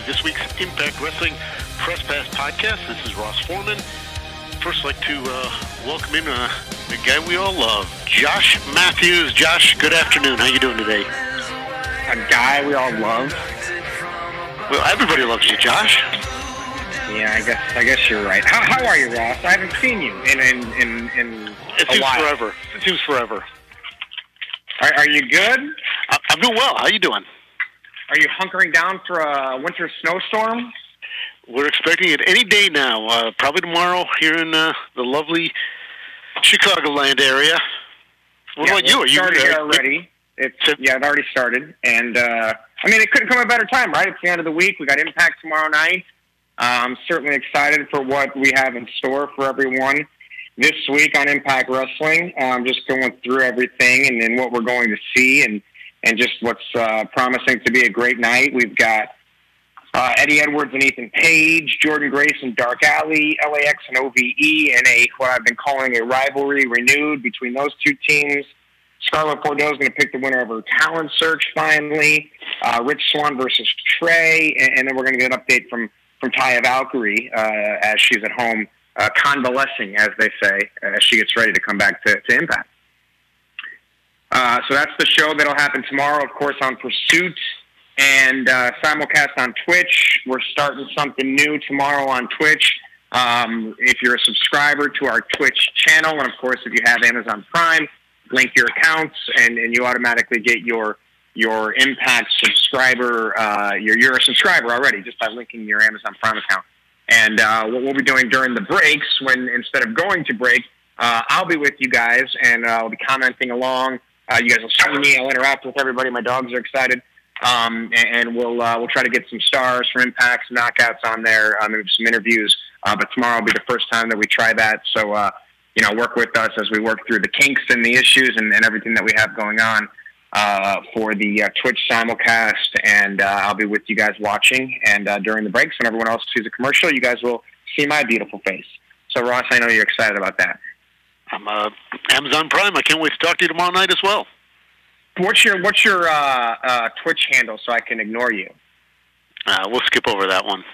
to this week's Impact Wrestling Press Pass podcast. This is Ross Forman. First, I'd like to uh, welcome in uh, the guy we all love, Josh Matthews. Josh, good afternoon. How you doing today? A guy we all love. Well, everybody loves you, Josh. Yeah, I guess I guess you're right. How, how are you, Ross? I haven't seen you in in in, in It a seems while. forever. It seems forever. Are, are you good? I- I'm doing well. How you doing? Are you hunkering down for a winter snowstorm? We're expecting it any day now. Uh, probably tomorrow here in uh, the lovely Chicagoland area. What yeah, about you? Are you started uh, already? It's yeah, it already started, and uh, I mean, it couldn't come at a better time, right? It's the end of the week. We got Impact tomorrow night. Uh, I'm certainly excited for what we have in store for everyone this week on Impact Wrestling. Um, just going through everything and then what we're going to see, and and just what's uh, promising to be a great night. We've got uh, Eddie Edwards and Ethan Page, Jordynne Grace and Dark Allie, LAX and OVE, and a what I've been calling a rivalry renewed between those two teams. Scarlett Bordeaux is going to pick the winner of her talent search finally. Uh, Rich Swann versus Trey, and, and then we're going to get an update from from Taya Valkyrie uh, as she's at home uh, convalescing, as they say, as she gets ready to come back to, to Impact. Uh, so that's the show that'll happen tomorrow, of course, on Pursuit and uh, simulcast on Twitch. We're starting something new tomorrow on Twitch. Um, if you're a subscriber to our Twitch channel, and of course, if you have Amazon Prime, link your accounts, and, and you automatically get your your Impact subscriber. Uh, you're you're a subscriber already just by linking your Amazon Prime account. And uh, what we'll be doing during the breaks, when instead of going to break, uh, I'll be with you guys, and uh, I'll be commenting along. Uh, you guys will see me. I'll interact with everybody. My dogs are excited, um, and, and we'll uh, we'll try to get some stars for impacts, knockouts on there, maybe some interviews. Uh, but tomorrow will be the first time that we try that. So uh, you know, work with us as we work through the kinks and the issues and, and everything that we have going on uh, for the uh, Twitch simulcast. And uh, I'll be with you guys watching. And during the breaks, when everyone else sees a commercial, you guys will see my beautiful face. So Ross, I know you're excited about that. I'm uh, Amazon Prime. I can't wait to talk to you tomorrow night as well. What's your what's your uh, uh, Twitch handle so I can ignore you? Uh, we'll skip over that one.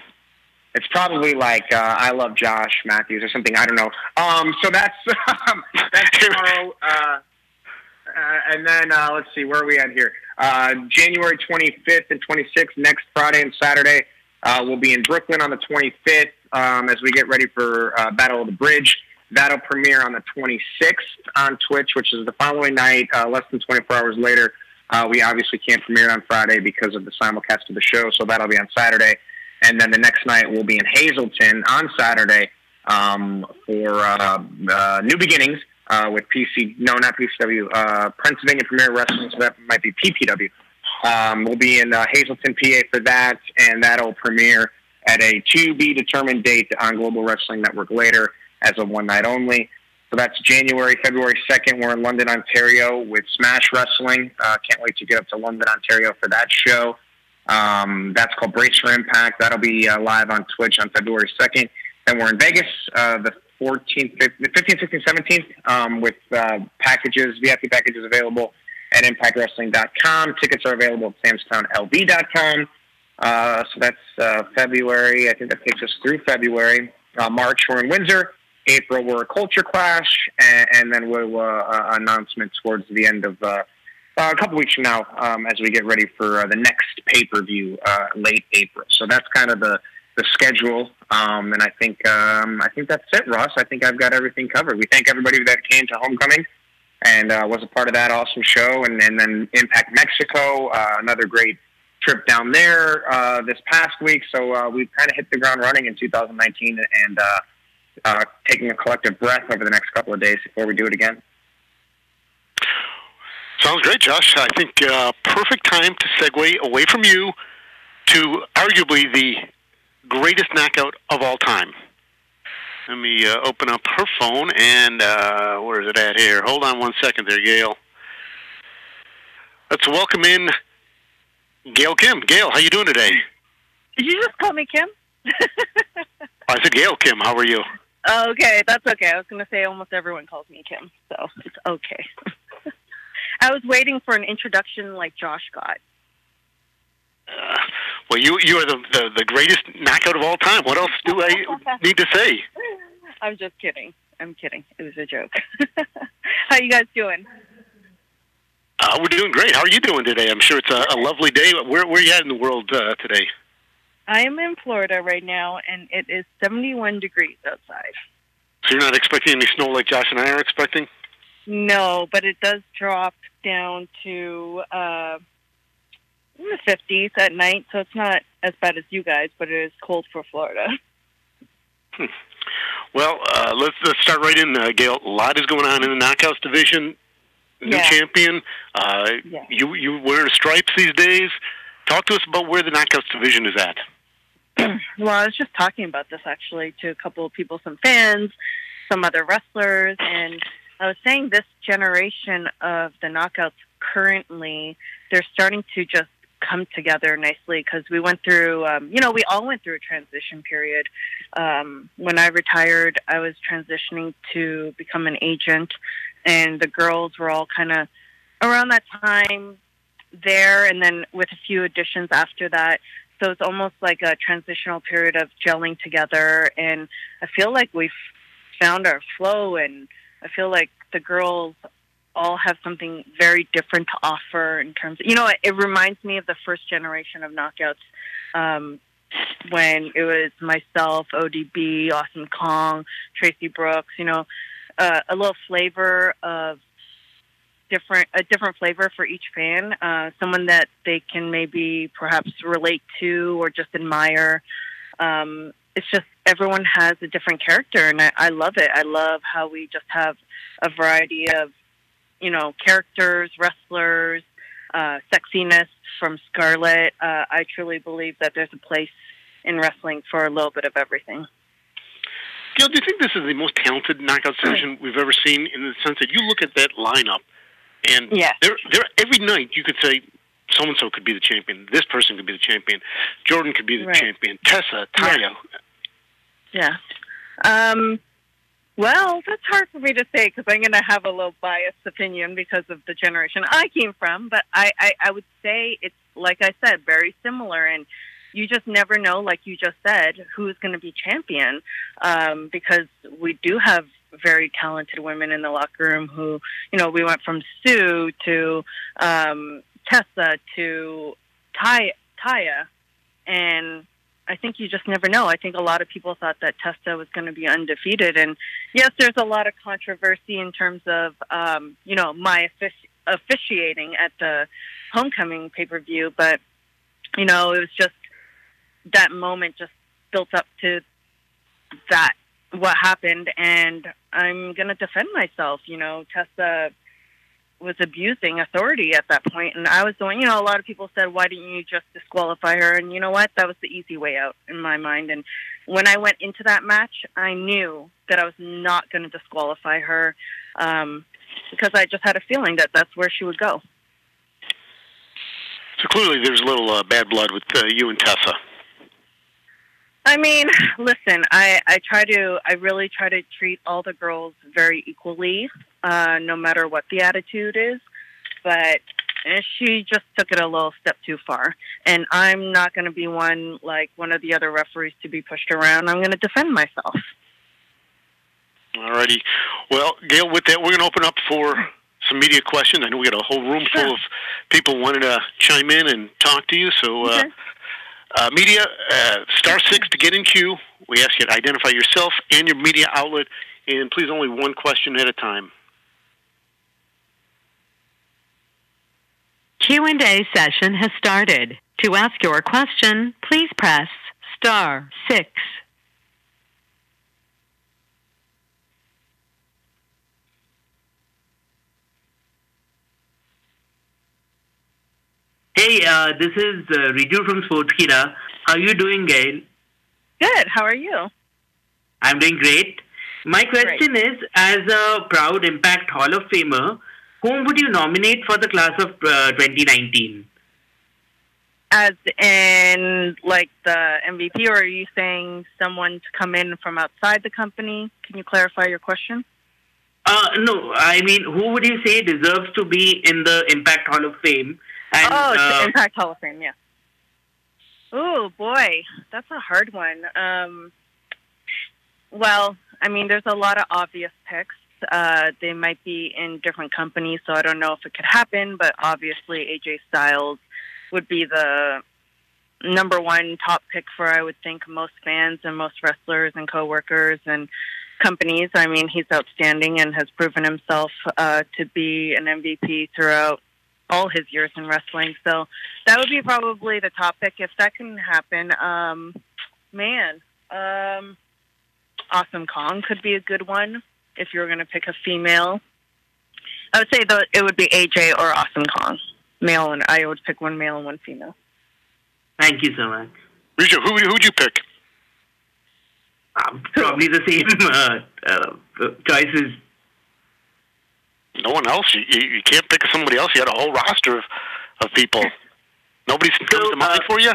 It's probably like uh, I love Josh Matthews or something. I don't know. Um, so that's um, that's tomorrow. Uh, uh, and then uh, let's see where are we at here. Uh, January 25th and 26th, next Friday and Saturday, uh, we'll be in Brooklyn on the 25th um, as we get ready for uh, Battle of the Bridge. That'll premiere on the 26th on Twitch, which is the following night, uh, less than 24 hours later. Uh, we obviously can't premiere on Friday because of the simulcast of the show, so that'll be on Saturday. And then the next night we'll be in Hazleton on Saturday um, for uh, uh, New Beginnings uh, with PC. No, not PCW. Uh, Pennsylvania Premier Wrestling. So that might be PPW. Um, we'll be in Hazleton, PA for that, and that'll premiere at a to be determined date on Global Wrestling Network later as a one night only. So that's January, February 2nd. We're in London, Ontario with Smash Wrestling. Uh, can't wait to get up to London, Ontario for that show. Um, that's called Brace for Impact. That'll be uh, live on Twitch on February 2nd. Then we're in Vegas, uh, the 14th, 15th, 16th, 17th, um, with uh, packages, VIP packages available at ImpactWrestling.com. Tickets are available at SamstownLV.com. Uh, so that's uh, February. I think that takes us through February. Uh, March, we're in Windsor. April, we're a Culture Clash. And, and then we'll uh, announcement towards the end of uh, uh, a couple weeks from now um, as we get ready for uh, the next pay per view uh, late April. So that's kind of the the schedule, um, and I think um, I think that's it, Ross. I think I've got everything covered. We thank everybody that came to Homecoming and uh, was a part of that awesome show, and, and then Impact Mexico, another great trip down there this past week. So we've kind of hit the ground running in 2019, and uh, taking a collective breath over the next couple of days before we do it again. Sounds great, Josh. I think uh, perfect time to segue away from you to arguably the greatest knockout of all time. Let me uh, open up her phone and uh, where is it at here? Hold on one second there, Gail. Let's welcome in Gail Kim. Gail, how you doing today? Did you just call me Kim? I said Gail Kim. How are you? Okay, that's okay. I was going to say almost everyone calls me Kim, so it's okay. I was waiting for an introduction like Josh got. Uh, Well, you you are the, the the greatest knockout of all time. What else do I need to say? I'm just kidding. I'm kidding. It was a joke. How you guys doing? Uh, we're doing great. How are you doing today? I'm sure it's a, a lovely day. Where where are you at in the world uh, today? I am in Florida right now, and it is 71 degrees outside. So you're not expecting any snow like Josh and I are expecting? No, but it does drop down to uh, in the 50s at night, so it's not as bad as you guys, but it is cold for Florida. Hmm. Well, uh, let's let's start right in, uh, Gail. A lot is going on in the knockouts division. New Yeah. champion. Uh, Yeah. You you wear stripes these days. Talk to us about where the knockouts division is at. Well, I was just talking about this actually to a couple of people, some fans, some other wrestlers, and I was saying this generation of the knockouts currently, they're starting to just come together nicely because we went through, um, you know, we all went through a transition period. Um, when I retired, I was transitioning to become an agent, and the girls were all kind of around that time there, and then with a few additions after that. So it's almost like a transitional period of gelling together, and I feel like we've found our flow, and I feel like the girls all have something very different to offer in terms of, you know, it, reminds me of the first generation of knockouts um, when it was myself, ODB, Awesome Kong, Traci Brooks, you know, uh, a little flavor of different a different flavor for each fan uh, someone that they can maybe perhaps relate to or just admire. Um, it's just everyone has a different character and I, I love it. I love how we just have a variety of you know characters wrestlers uh, sexiness from scarlett. Uh, i truly believe that there's a place in wrestling for a little bit of everything. Gail, do you think this is the most talented knockout division we've ever seen? In the sense that you look at that lineup, and Yeah. there, there, every night you could say so and so could be the champion. This person could be the champion. Jordan could be the Right. champion. Tessa, Taya. Yeah. Um, well, that's hard for me to say because I'm going to have a little biased opinion because of the generation I came from. But I, I, I would say it's, like I said, very similar. And you just never know, like you just said, who's going to be champion um, because we do have very talented women in the locker room who, you know, we went from Su to um, Tessa to Ty- Taya. And I think you just never know. I think a lot of people thought that Tessa was going to be undefeated, and yes, there's a lot of controversy in terms of um, you know my offici- officiating at the homecoming pay per view, but you know it was just that moment just built up to that what happened, and I'm going to defend myself. You know, Tessa was abusing authority at that point and I was going you know a lot of people said why didn't you just disqualify her and you know what that was the easy way out in my mind and when I went into that match I knew that I was not going to disqualify her um because I just had a feeling that that's where she would go So clearly, there's a little uh, bad blood with uh, you and Tessa. I mean, listen, I, I try to, I really try to treat all the girls very equally, uh, no matter what the attitude is. But she just took it a little step too far. And I'm not going to be one like one of the other referees to be pushed around. I'm going to defend myself. Alrighty. Well, Gail, with that, we're going to open up for some media questions. I know we got a whole room full of people wanting to chime in and talk to you. So, uh, Okay. Uh, media, uh, star six to get in queue. We ask you to identify yourself and your media outlet, and please only one question at a time. Q&A session has started. To ask your question, please press star 6. Hey, uh, this is uh, Riju from Sportskeeda. How are you doing, Gail? Good. How are you? I'm doing great. My question is, as a proud Impact Hall of Famer, whom would you nominate for the class of uh, 2019? As in, like the MVP, or are you saying someone to come in from outside the company? Can you clarify your question? Uh, no, I mean, who would you say deserves to be in the Impact Hall of Fame? And, oh, it's uh, the Impact Hall of Fame, yeah. Oh boy, that's a hard one. Um, well, I mean, there's a lot of obvious picks. Uh, they might be in different companies, so I don't know if it could happen. But obviously, AJ Styles would be the number one top pick for I would think most fans and most wrestlers and coworkers and companies. I mean, he's outstanding and has proven himself uh, to be an MVP throughout all his years in wrestling. So that would be probably the top pick if that can happen. Um, man, um, Awesome Kong could be a good one if you were going to pick a female. I would say though it would be AJ or Awesome Kong, male, and I would pick one male and one female. Thank you so much. Risha, who who'd you pick? Um, probably the same uh, uh, choices. No one else. You, you, you can't pick somebody else. You had a whole roster of, of people. Nobody comes So, to mind uh, for you.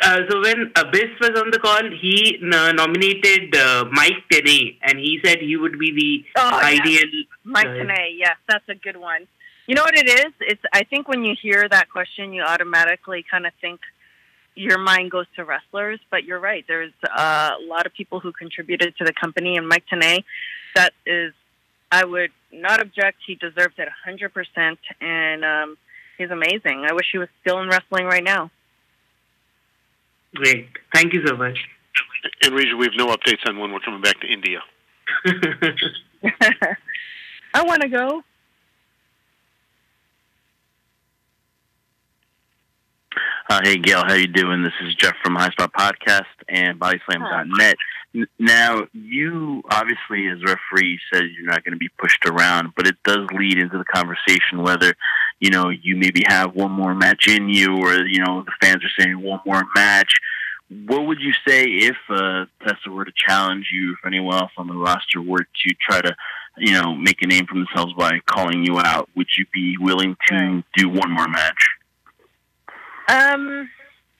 Uh, so when Abyss was on the call, he uh, nominated uh, Mike Tenay, and he said he would be the Oh, yeah. ideal. Mike uh, Tenay, yes, that's a good one. You know what it is? It's I think when you hear that question, you automatically kind of think your mind goes to wrestlers. But you're right. There's uh, a lot of people who contributed to the company, and Mike Tenay, that is, I would not object. He deserves it 100%, and um, he's amazing. I wish he was still in wrestling right now. Great. Thank you so much. And Risha, we have no updates on when we're coming back to India. I want to go. Uh, hey Gail, how you doing? This is Jeff from High Spot Podcast and BodySlam.net. N- Now, you obviously, as referee, said you're not going to be pushed around, but it does lead into the conversation whether you know you maybe have one more match in you, or you know the fans are saying one more match. What would you say if uh, Tessa were to challenge you, if anyone else on the roster were to try to, you know, make a name for themselves by calling you out? Would you be willing to do one more match? Um,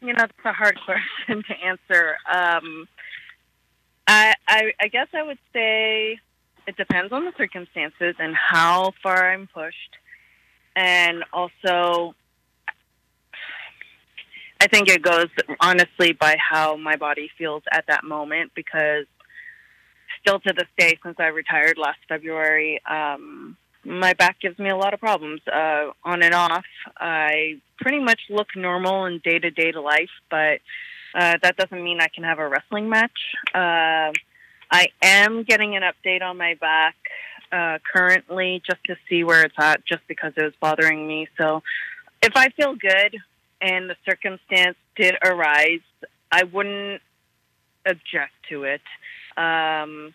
you know, it's a hard question to answer. Um, I, I, I guess I would say it depends on the circumstances and how far I'm pushed, and also I think it goes honestly by how my body feels at that moment because still to this day, since I retired last February, um, my back gives me a lot of problems uh, on and off. I pretty much look normal in day to day life, but uh, that doesn't mean I can have a wrestling match. Uh, I am getting an update on my back uh, currently just to see where it's at, just because it was bothering me. So if I feel good and the circumstance did arise, I wouldn't object to it. Um,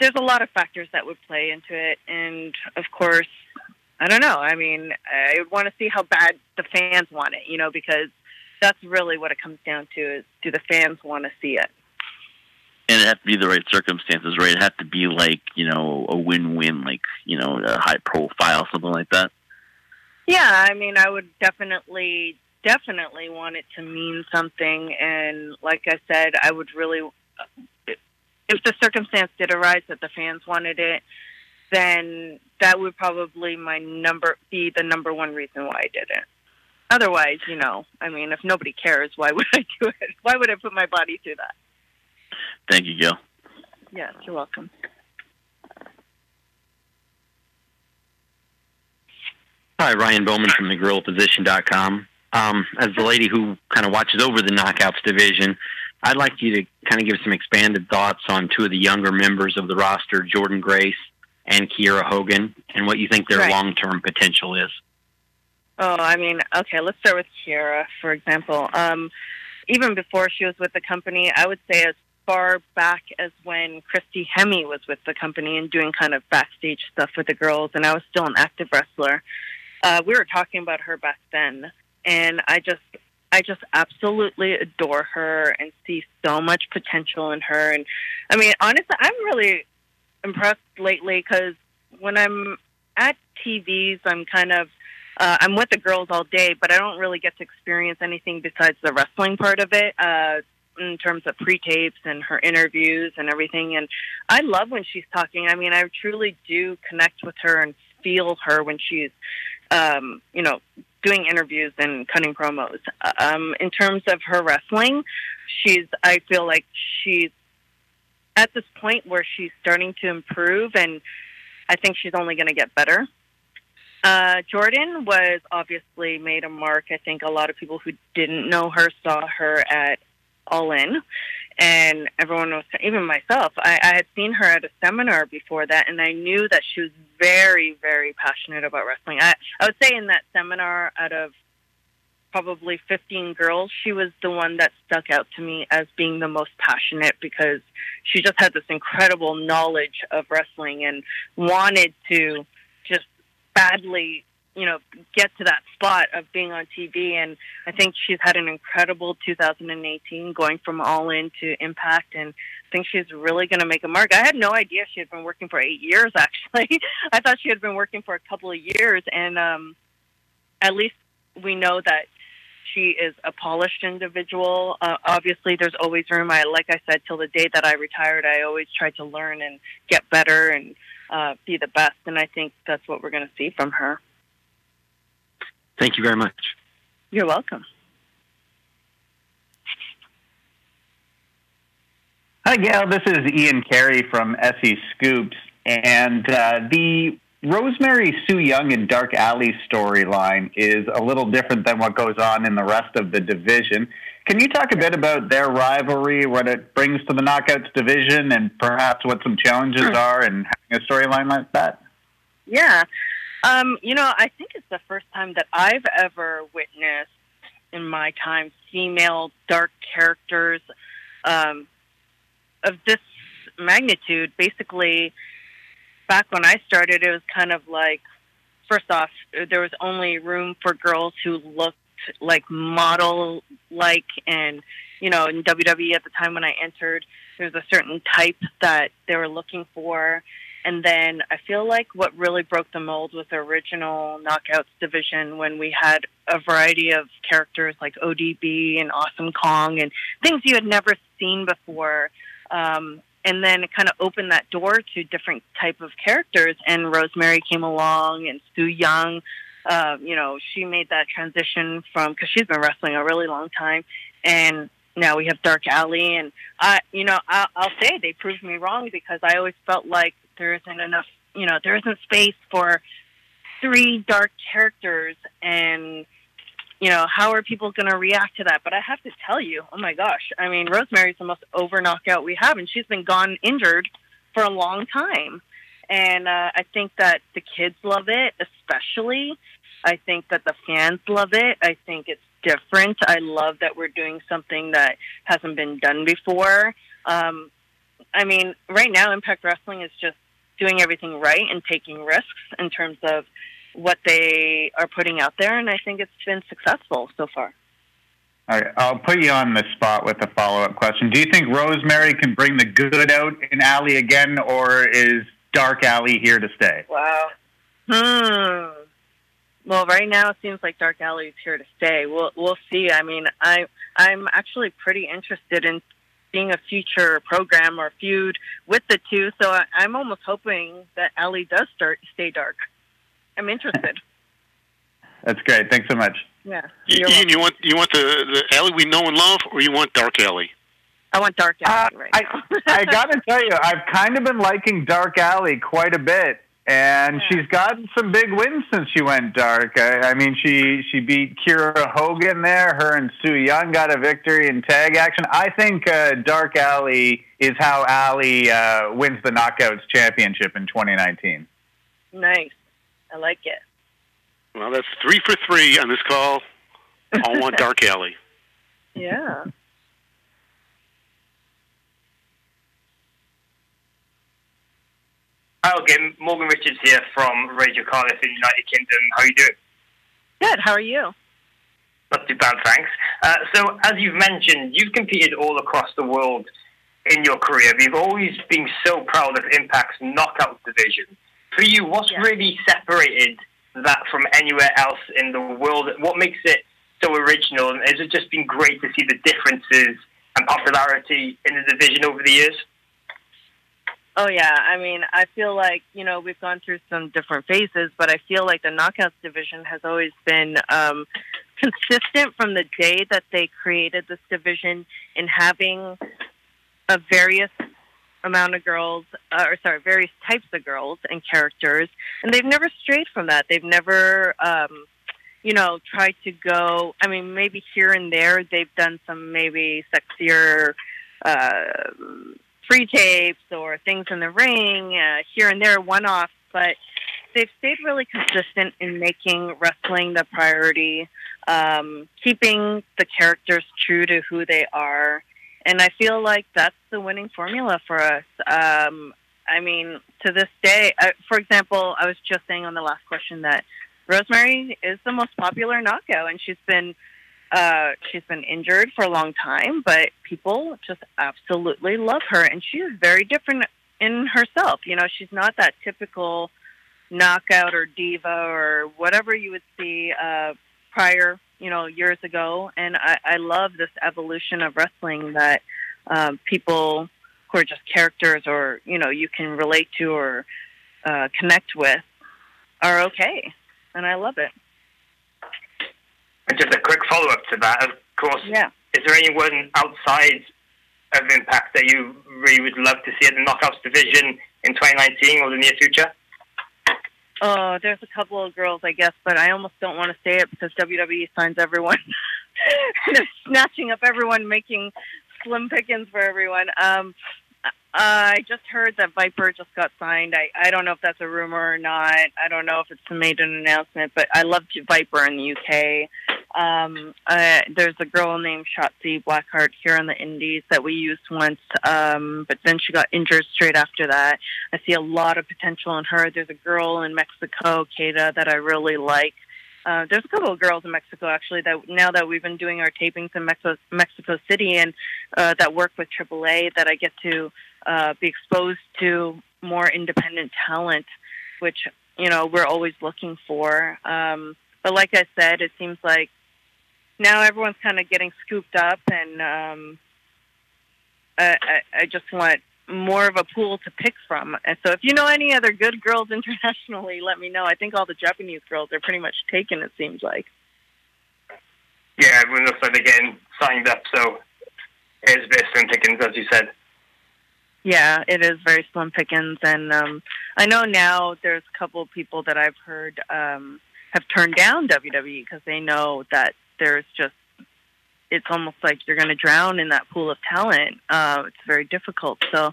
there's a lot of factors that would play into it, and of course, I don't know. I mean, I would want to see how bad the fans want it, you know, because that's really what it comes down to: is do the fans want to see it? and it have to be the right circumstances, right? It have to be like you know a win-win, like you know a high profile, something like that. Yeah, I mean, I would definitely, definitely want it to mean something, and like I said, I would really, if the circumstance did arise that the fans wanted it, then that would probably my number be the number one reason why I did it. Otherwise, you know, I mean, if nobody cares, why would I do it? Why would I put my body through that? Thank you, Gil. Yes, you're welcome. Hi, Ryan Bowman from thegorillaposition.com. Um, as the lady who kind of watches over the knockouts division, I'd like you to kind of give some expanded thoughts on two of the younger members of the roster, Jordynne Grace and Kiera Hogan, and what you think their Right. long-term potential is. Oh, I mean, okay, let's start with Kiera, for example. Um, even before she was with the company, I would say as far back as when Christy Hemme was with the company and doing kind of backstage stuff with the girls, and I was still an active wrestler. Uh, we were talking about her back then, and I just, I just absolutely adore her and see so much potential in her. And I mean, honestly, I'm really impressed lately because when I'm at TVs, I'm kind of uh, I'm with the girls all day, but I don't really get to experience anything besides the wrestling part of it. Uh, in terms of pre-tapes and her interviews and everything, and I love when she's talking. I mean, I truly do connect with her and feel her when she's um, you know, doing interviews and cutting promos. Um, in terms of her wrestling, she's I feel like she's at this point where she's starting to improve, and I think she's only going to get better. Uh, Jordan was obviously made a mark. I think a lot of people who didn't know her saw her at All In, and everyone was, even myself, I, I had seen her at a seminar before that, and I knew that she was very, very passionate about wrestling. I, I would say in that seminar, out of probably 15 girls, she was the one that stuck out to me as being the most passionate because she just had this incredible knowledge of wrestling and wanted to just badly, you know, get to that spot of being on TV. And I think she's had an incredible 2018 going from All In to Impact. And I think she's really going to make a mark. I had no idea she had been working for eight years, actually. I thought she had been working for a couple of years. And um, at least we know that she is a polished individual. Uh, obviously, there's always room. I, like I said, till the day that I retired, I always tried to learn and get better and uh, be the best. And I think that's what we're going to see from her. Thank you very much. You're welcome. Hi, Gail. This is Ian Carey from SE Scoops. And uh, the Rosemary Su Yung and Dark Allie storyline is a little different than what goes on in the rest of the division. Can you talk a bit about their rivalry, what it brings to the Knockouts division, and perhaps what some challenges are in having a storyline like that? Yeah. Um, you know, I think it's the first time that I've ever witnessed in my time female dark characters um, of this magnitude. Basically, back when I started, it was kind of like, first off, there was only room for girls who looked like model like, and you know, in WWE at the time when I entered, there was a certain type that they were looking for. And then I feel like what really broke the mold was the original Knockouts division when we had a variety of characters like ODB and Awesome Kong and things you had never seen before. Um, and then it kind of opened that door to different type of characters. And Rosemary came along, and Su Yung. Uh, you know, she made that transition from because she's been wrestling a really long time, and now we have Dark Allie. And I, you know, I'll, I'll say they proved me wrong because I always felt like there isn't enough. You know, there isn't space for three dark characters and you know, how are people going to react to that? But I have to tell you, oh my gosh, I mean, Rosemary's the most over knockout we have, and she's been gone injured for a long time. And uh, I think that the kids love it, especially. I think that the fans love it. I think it's different. I love that we're doing something that hasn't been done before. Um, I mean, right now, Impact Wrestling is just doing everything right and taking risks in terms of what they are putting out there, and I think it's been successful so far. All right, I'll put you on the spot with a follow up question. Do you think Rosemary can bring the good out in Allie again, or is Dark Allie here to stay? Wow. Hmm. Well, right now it seems like Dark Allie is here to stay. We'll we'll see. I mean, I I'm actually pretty interested in seeing a future program or feud with the two. So I, I'm almost hoping that Allie does start stay dark. I'm interested. That's great. Thanks so much. Yeah. Ian, you want you want the the Allie we know and love, or you want Dark Allie? I want Dark Allie uh, right I, I got to tell you, I've kind of been liking Dark Allie quite a bit, and yeah. she's gotten some big wins since she went dark. I, I mean, she she beat Kiera Hogan there. Her and Su Yung got a victory in tag action. I think uh, Dark Allie is how Allie uh, wins the Knockouts Championship in 2019. Nice. I like it. Well, that's three for three on this call. All want Dark Allie. Yeah. Hi again, Morgan Richards here from Radio Cardiff in the United Kingdom. How are you doing? Good. How are you? Not too bad, thanks. Uh, so, as you've mentioned, you've competed all across the world in your career. You've always been so proud of Impact's knockout division. For you, what's yeah. really separated that from anywhere else in the world? What makes it so original? And has it just been great to see the differences and popularity in the division over the years? Oh yeah, I mean, I feel like you know we've gone through some different phases, but I feel like the knockouts division has always been um, consistent from the day that they created this division in having a various amount of girls, uh, or sorry, various types of girls and characters, and they've never strayed from that. They've never, um, you know, tried to go. I mean, maybe here and there they've done some maybe sexier. Uh, free tapes or things in the ring uh, here and there, one off, but they've stayed really consistent in making wrestling the priority, um, keeping the characters true to who they are. And I feel like that's the winning formula for us. Um, I mean, to this day, uh, for example, I was just saying on the last question that Rosemary is the most popular knockout, and she's been uh, she's been injured for a long time, but people just absolutely love her, and she is very different in herself. You know, she's not that typical knockout or diva or whatever you would see uh, prior, you know, years ago. And I, I love this evolution of wrestling that um, people who are just characters or you know you can relate to or uh, connect with are okay, and I love it. And just a quick follow up to that, of course. Yeah. Is there anyone outside of Impact that you really would love to see at the Knockouts division in 2019 or the near future? Oh, there's a couple of girls, I guess, but I almost don't want to say it because WWE signs everyone. They're snatching up everyone, making slim pickings for everyone. Um, I just heard that Viper just got signed. I, I don't know if that's a rumor or not. I don't know if it's made an announcement, but I love Viper in the UK. Um, there's a girl named Shotzi Blackheart here in the Indies that we used once, um, but then she got injured straight after that. I see a lot of potential in her. There's a girl in Mexico, Kata, that I really like. Uh, there's a couple of girls in Mexico actually that now that we've been doing our tapings in Mexico, Mexico City and uh, that work with AAA that I get to uh, be exposed to more independent talent, which you know we're always looking for. Um, but like I said, it seems like now everyone's kind of getting scooped up, and um, I, I, I just want more of a pool to pick from. And so if you know any other good girls internationally, let me know. I think all the Japanese girls are pretty much taken, it seems like. Yeah, everyone looks like they're getting signed up, so it's bit slim pickings, as you said. Yeah, it is very slim pickings, and um, I know now there's a couple of people that I've heard um, have turned down WWE because they know that there's just it's almost like you're going to drown in that pool of talent. Uh, it's very difficult. So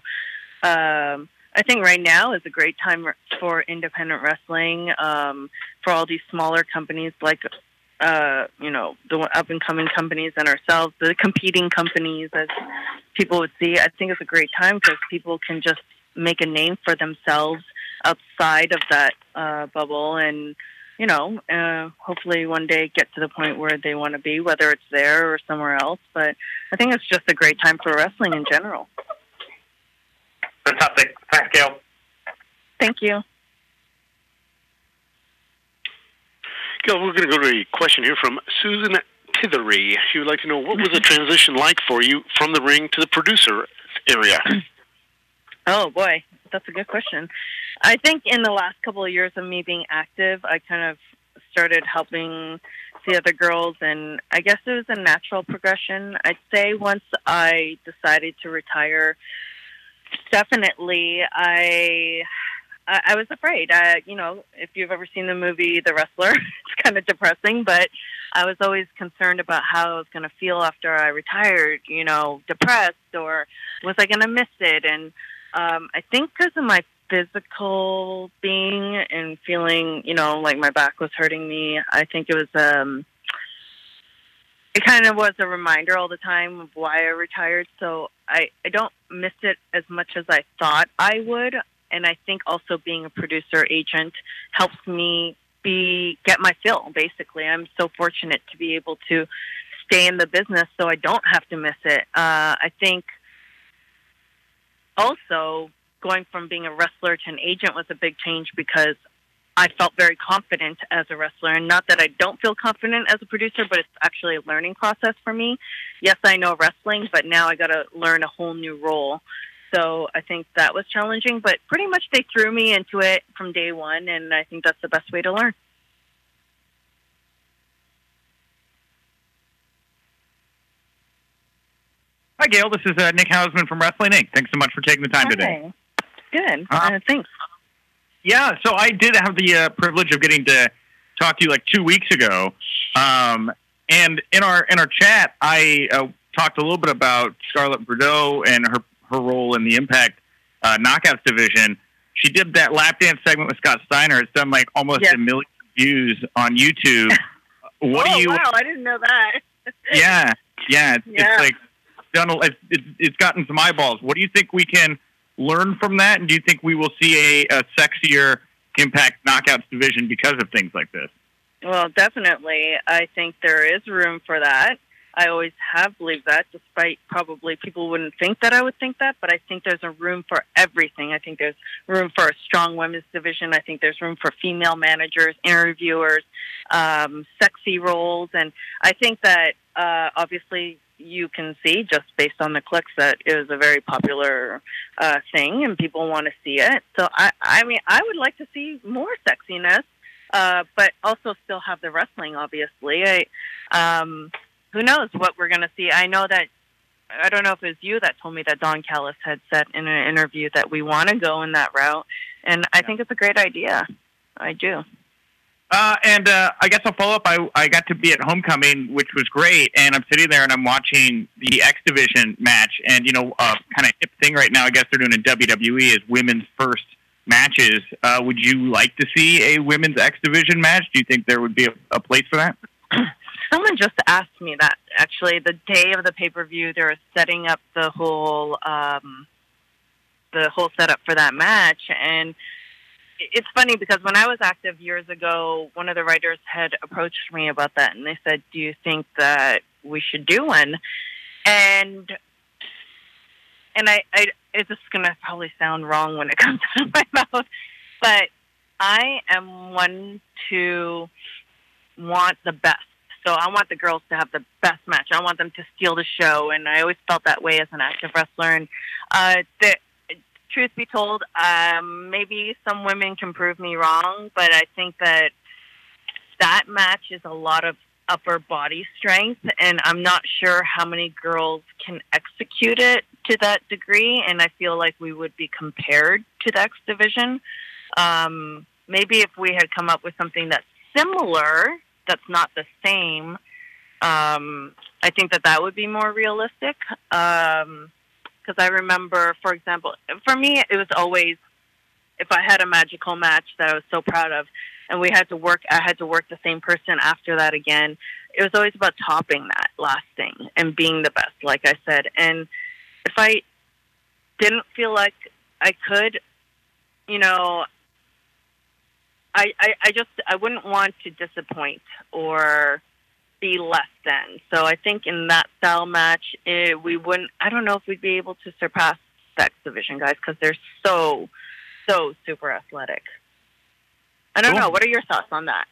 um, I think right now is a great time for independent wrestling um, for all these smaller companies like uh, you know, the up and coming companies and ourselves, the competing companies, as people would see. I think it's a great time because people can just make a name for themselves outside of that uh, bubble and you know, uh, hopefully one day get to the point where they want to be, whether it's there or somewhere else. But I think it's just a great time for wrestling in general. Fantastic. Thanks, Gail. Thank you. Gail, we're going to go to a question here from Susan Tithery. She would like to know what was the transition like for you from the ring to the producer area? Oh boy, that's a good question. I think in the last couple of years of me being active, I kind of started helping the other girls, and I guess it was a natural progression. I'd say once I decided to retire, definitely I I, I was afraid. I, you know, if you've ever seen the movie The Wrestler, it's kind of depressing, but I was always concerned about how I was going to feel after I retired. You know, depressed or was I going to miss it? And um, I think because of my physical being and feeling, you know, like my back was hurting me, I think it was. um it kind of was a reminder all the time of why I retired. So I, I don't miss it as much as I thought I would and I think also being a producer agent helps me be get my fill. Basically, I'm so fortunate to be able to stay in the business, so I don't have to miss it. Uh, I think also going from being a wrestler to an agent was a big change because I felt very confident as a wrestler. And not that I don't feel confident as a producer, but it's actually a learning process for me. Yes, I know wrestling, but now I got to learn a whole new role. So I think that was challenging, but pretty much they threw me into it from day one, and I think that's the best way to learn. Hi, Gail. This is uh, Nick Hausman from Wrestling Inc. Thanks so much for taking the time Hi. today. Good. Uh, Uh, thanks. Yeah, so I did have the uh, privilege of getting to talk to you like two weeks ago, um, and in our in our chat, I uh, talked a little bit about Scarlett Bordeaux and her her role in the Impact uh, Knockouts division. She did that lap dance segment with Scott Steiner. It's done like almost Yes. a million views on YouTube. what oh, do you? wow, I didn't know that. Yeah, yeah. It's, Yeah. it's like done. It's, it's, it's gotten some eyeballs. What do you think we can learn from that? And do you think we will see a, a sexier Impact Knockouts division because of things like this? Well, definitely. I think there is room for that. I always have believed that, despite probably people wouldn't think that I would think that, but I think there's a room for everything. I think there's room for a strong women's division. I think there's room for female managers, interviewers, um, sexy roles, and I think that uh, obviously you can see just based on the clicks that it was a very popular uh, thing, and people want to see it. So I, I mean, I would like to see more sexiness uh, but also still have the wrestling. Obviously, I, um, who knows what we're going to see? I know that I don't know if it was you that told me that Don Callis had said in an interview that we want to go in that route, and I think it's a great idea. I do. Uh, and uh, I guess I'll follow up. I, I got to be at Homecoming, which was great, and I'm sitting there and I'm watching the X Division match. And, you know, uh, kind of hip thing right now, I guess they're doing in WWE is women's first matches. Uh, would you like to see a women's X Division match? Do you think there would be a, a place for that? Someone just asked me that actually the day of the pay per view. They were setting up the whole um, the whole setup for that match, and it's funny because when I was active years ago, one of the writers had approached me about that, and they said, "Do you think that we should do one?" And and I, I it's just gonna probably sound wrong when it comes out of my mouth, but I am one to want the best. So I want the girls to have the best match. I want them to steal the show, and I always felt that way as an active wrestler. And uh, the truth be told, um, maybe some women can prove me wrong, but I think that that match is a lot of upper body strength, and I'm not sure how many girls can execute it to that degree. And I feel like we would be compared to the X division. Um, maybe if we had come up with something that's similar, that's not the same, um, I think that that would be more realistic. Um, because I remember, for example, for me, it was always if I had a magical match that I was so proud of, and we had to work, I had to work the same person after that again. It was always about topping that last thing and being the best, like I said. And if I didn't feel like I could, you know, I, I, I just I wouldn't want to disappoint or be less than. So I think in that style match, eh, we wouldn't. I don't know if we'd be able to surpass X Division guys because they're so so super athletic. I don't Cool. know. What are your thoughts on that?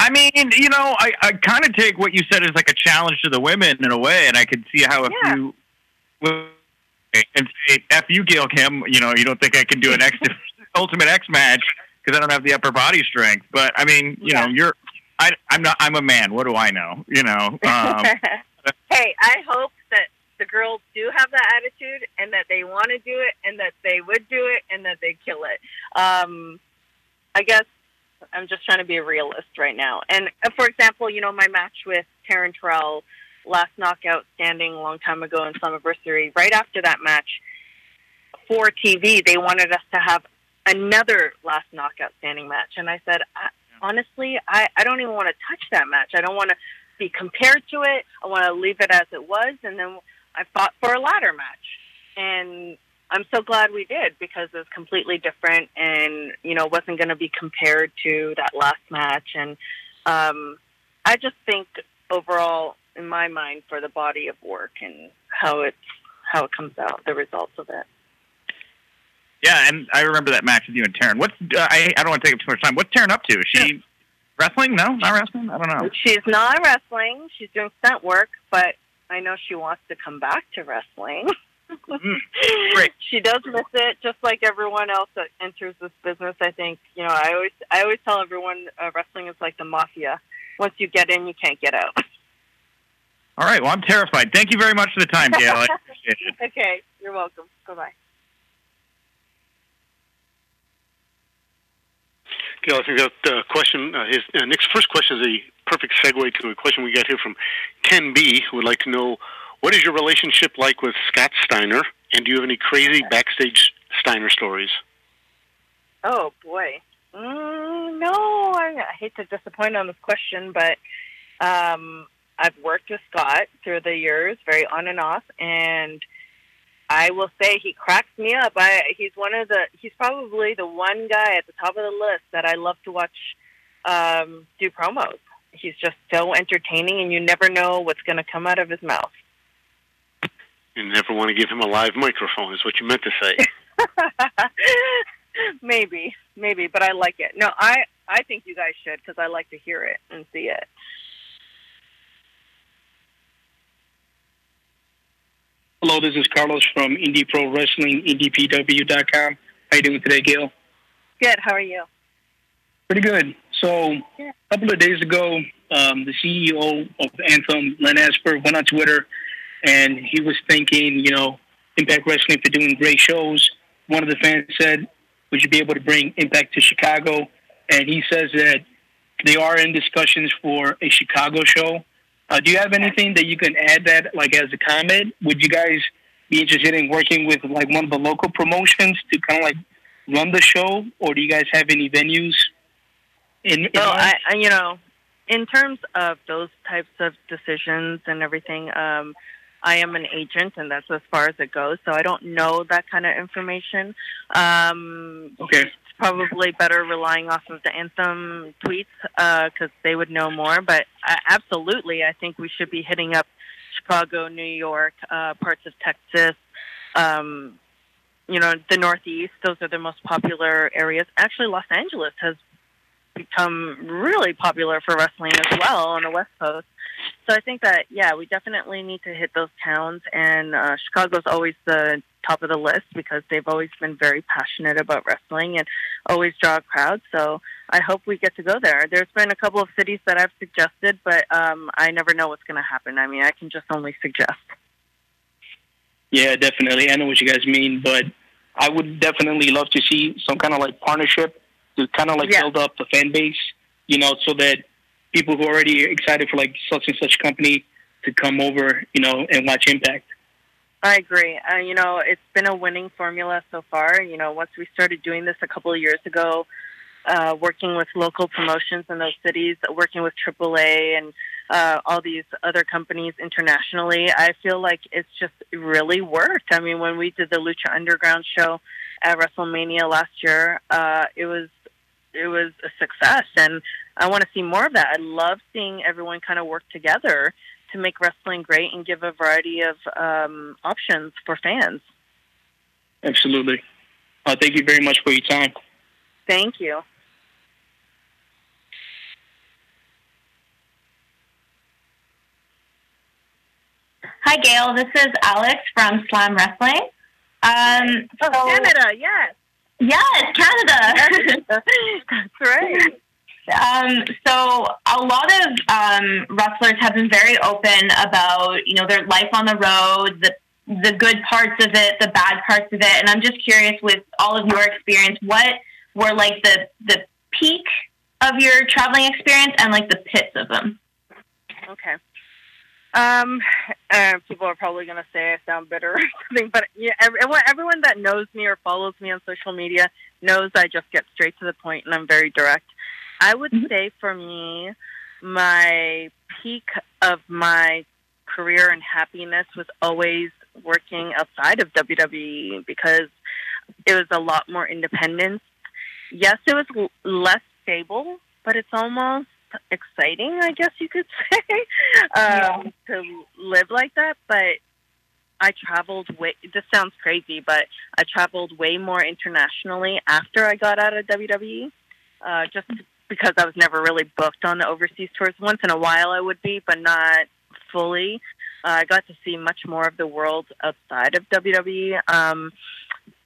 I mean, you know, I, I kind of take what you said as like a challenge to the women in a way, and I could see how if Yeah. you and say, "F you, Gail Kim," you know, you don't think I can do an X Ultimate X match because I don't have the upper body strength. But I mean, you know, you're I, I'm not. I'm a man. What do I know? You know. Um, hey, I hope that the girls do have that attitude and that they want to do it and that they would do it and that they kill it. Um, I guess I'm just trying to be a realist right now. And uh, for example, you know, my match with Taryn Terrell, last knockout standing a long time ago in Slammiversary, right after that match, for TV, they wanted us to have another last knockout standing match. And I said, I, honestly, I, I don't even want to touch that match. I don't want to be compared to it. I want to leave it as it was. And then I fought for a ladder match. And I'm so glad we did because it was completely different and, you know, wasn't going to be compared to that last match. And um, I just think overall, in my mind, for the body of work and how it's how it comes out, the results of it. Yeah, and I remember that match with you and Taryn. What's uh, I? I don't want to take up too much time. What's Taryn up to? Is she wrestling? No, not wrestling. I don't know. She's not wrestling. She's doing stunt work, but I know she wants to come back to wrestling. Great. she does miss it, just like everyone else that enters this business. I think you know. I always, I always tell everyone, uh, wrestling is like the mafia. Once you get in, you can't get out. All right. Well, I'm terrified. Thank you very much for the time, Gail. I appreciate it. okay, you're welcome. Bye bye. Gail, I think that uh, question, uh, his uh, Nick's first question is a perfect segue to a question we got here from Ken B, who would like to know what is your relationship like with Scott Steiner, and do you have any crazy backstage Steiner stories? Oh boy, mm, no. I, I hate to disappoint on this question, but um, I've worked with Scott through the years, very on and off, and I will say he cracks me up. I he's one of the he's probably the one guy at the top of the list that I love to watch um, do promos. He's just so entertaining, and you never know what's going to come out of his mouth. You never want to give him a live microphone, is what you meant to say. maybe, maybe, but I like it. No, I I think you guys should because I like to hear it and see it. Hello, this is Carlos from Indie Pro Wrestling, IndiePW.com. How you doing today, Gail? Good. How are you? Pretty good. So, Yeah. a couple of days ago, um, the CEO of Anthem, Len Asper, went on Twitter, and he was thanking, you know, Impact Wrestling for doing great shows. One of the fans said, "Would you be able to bring Impact to Chicago?" And he says that they are in discussions for a Chicago show. Uh, do you have anything that you can add that, like, as a comment? Would you guys be interested in working with like one of the local promotions to kind of like run the show, or do you guys have any venues? In, in? I, I, you know, in terms of those types of decisions and everything, um, I am an agent, and that's as far as it goes. So I don't know that kind of information. Um, okay. Probably better relying off of the anthem tweets because they would know more. But uh, absolutely, I think we should be hitting up Chicago, New York, uh, parts of Texas. Um, you know, the Northeast; those are the most popular areas. Actually, Los Angeles has become really popular for wrestling as well on the West Coast. So I think that yeah, we definitely need to hit those towns, and uh, Chicago's always the top of the list because they've always been very passionate about wrestling and always draw a crowd. So I hope we get to go there. There's been a couple of cities that I've suggested, but um, I never know what's going to happen. I mean, I can just only suggest. Yeah, definitely. I know what you guys mean, but I would definitely love to see some kind of like partnership to kind of like Yeah. build up the fan base, you know, so that people who are already excited for like such and such company to come over, you know, and watch Impact. I agree. Uh, you know, it's been a winning formula so far. You know, once we started doing this a couple of years ago, uh, working with local promotions in those cities, working with AAA and uh, all these other companies internationally, I feel like it's just really worked. I mean, when we did the Lucha Underground show at WrestleMania last year, uh, it was it was a success, and I want to see more of that. I love seeing everyone kind of work together to make wrestling great and give a variety of um, options for fans. Absolutely. Uh, thank you very much for your time. Thank you. Hi, Gail. This is Alex from Slam Wrestling. Um, Oh, so- Canada, yes. Yes, Canada. That's right. Um, so a lot of um, wrestlers have been very open about you know their life on the road, the the good parts of it, the bad parts of it, and I'm just curious with all of your experience, what were like the the peak of your traveling experience and like the pits of them? Okay. Um, uh, people are probably going to say I sound bitter or something, but yeah, everyone, everyone that knows me or follows me on social media knows I just get straight to the point and I'm very direct. I would say for me, my peak of my career and happiness was always working outside of WWE because it was a lot more independence. Yes, it was l- less stable, but it's almost exciting, I guess you could say, um, to live like that. But I traveled way. This sounds crazy, but I traveled way more internationally after I got out of WWE, uh, just because I was never really booked on the overseas tours. Once in a while, I would be, but not fully. Uh, I got to see much more of the world outside of WWE. Um,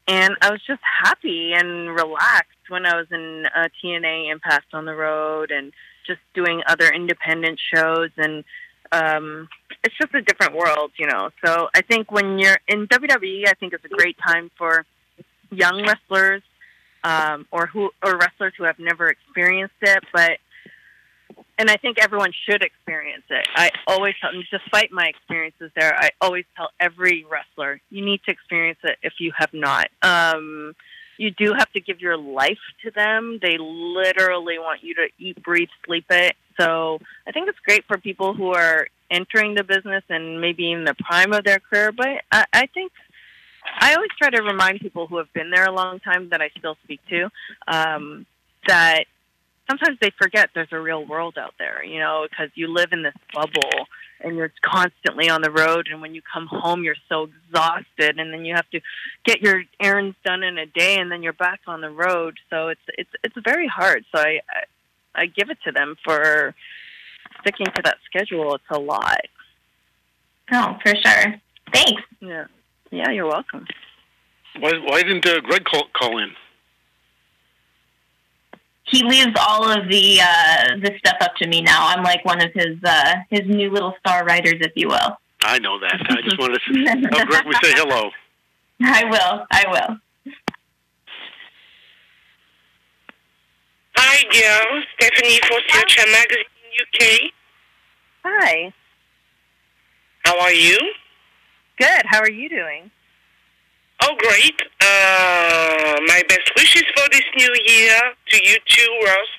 and I was just happy and relaxed when I was in uh, TNA Impact on the road and just doing other independent shows and um it's just a different world, you know. So I think when you're in WWE, I think it's a great time for young wrestlers um or who or wrestlers who have never experienced it, but and I think everyone should experience it. I always tell, despite my experiences there, I always tell every wrestler, you need to experience it if you have not. Um, you do have to give your life to them. They literally want you to eat, breathe, sleep it. So I think it's great for people who are entering the business and maybe in the prime of their career. But I, I think I always try to remind people who have been there a long time that I still speak to um, that sometimes they forget there's a real world out there, you know, because you live in this bubble and you're constantly on the road. And when you come home, you're so exhausted, and then you have to get your errands done in a day, and then you're back on the road. So it's it's it's very hard. So I I, I give it to them for sticking to that schedule. It's a lot. Oh, for sure. Thanks. Yeah. Yeah, you're welcome. Why, why didn't uh, Greg call, call in? He leaves all of the uh, the stuff up to me now. I'm like one of his uh, his new little star writers, if you will. I know that. I just wanted to have Greg we say hello. I will. I will. Hi, Gail. Stephanie for Future Magazine UK. Hi. How are you? Good. How are you doing? Oh, great. Uh, my best wishes for this new year to you too, Ross.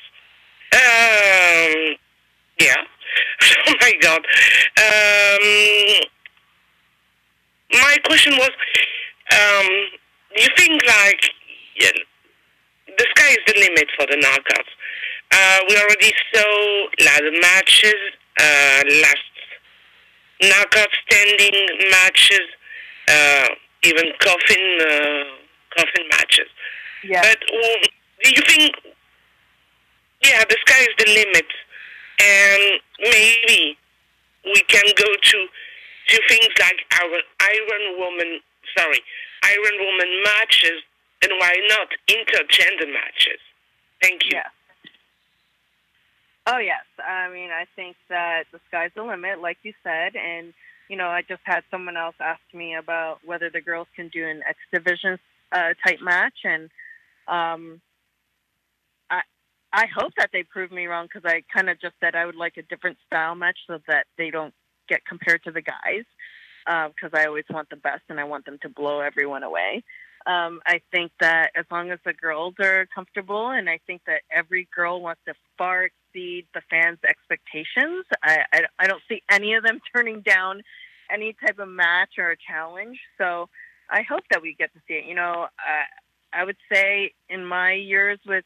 Um, yeah. oh, my God. Um, my question was, um, do you think, like, yeah, the sky is the limit for the knockouts? Uh, we already saw ladder matches, uh, last knockout standing matches, uh, even coffin uh, coffin matches. Yeah. But um, do you think? Yeah, the sky is the limit, and maybe we can go to to things like our Iron Woman. Sorry, Iron Woman matches, and why not intergender matches? Thank you. Yeah. Oh yes, I mean I think that the sky's the limit, like you said, and you know, I just had someone else ask me about whether the girls can do an X Division uh, type match, and um, I I hope that they prove me wrong because I kind of just said I would like a different style match so that they don't get compared to the guys because uh, I always want the best and I want them to blow everyone away. Um, I think that as long as the girls are comfortable, and I think that every girl wants to far exceed the fans' expectations, I, I, I don't see any of them turning down any type of match or a challenge. So I hope that we get to see it. You know, I would say in my years with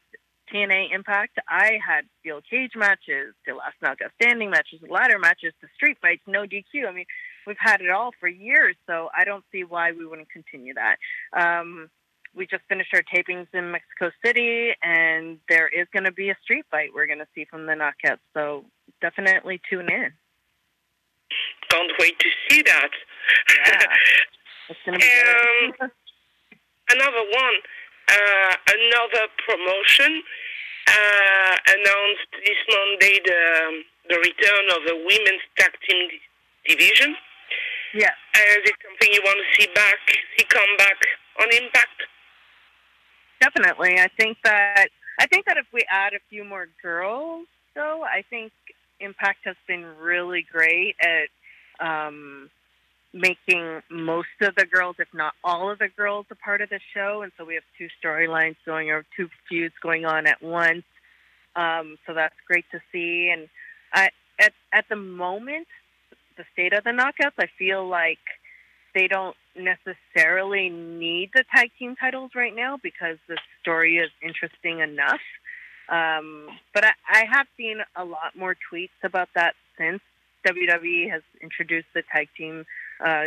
TNA Impact, I had steel cage matches, the last knockout standing matches, the ladder matches, the street fights, no DQ. I mean, we've had it all for years, so I don't see why we wouldn't continue that. Um, we just finished our tapings in Mexico City, and there is going to be a street fight we're going to see from the knockouts. So definitely tune in. Can't wait to see that. Yeah. it's going to be um, another one, uh, another promotion uh, announced this Monday the the return of the women's tag team division. Yeah. Is it something you want to see back, see come back on Impact? Definitely. I think that I think that if we add a few more girls, though, I think Impact has been really great at um, making most of the girls, if not all of the girls, a part of the show. And so we have two storylines going or two feuds going on at once. Um, so that's great to see. And I, at at the moment, the state of the knockouts, I feel like they don't necessarily need the tag team titles right now because the story is interesting enough. Um, but I, I have seen a lot more tweets about that since WWE has introduced the tag team uh,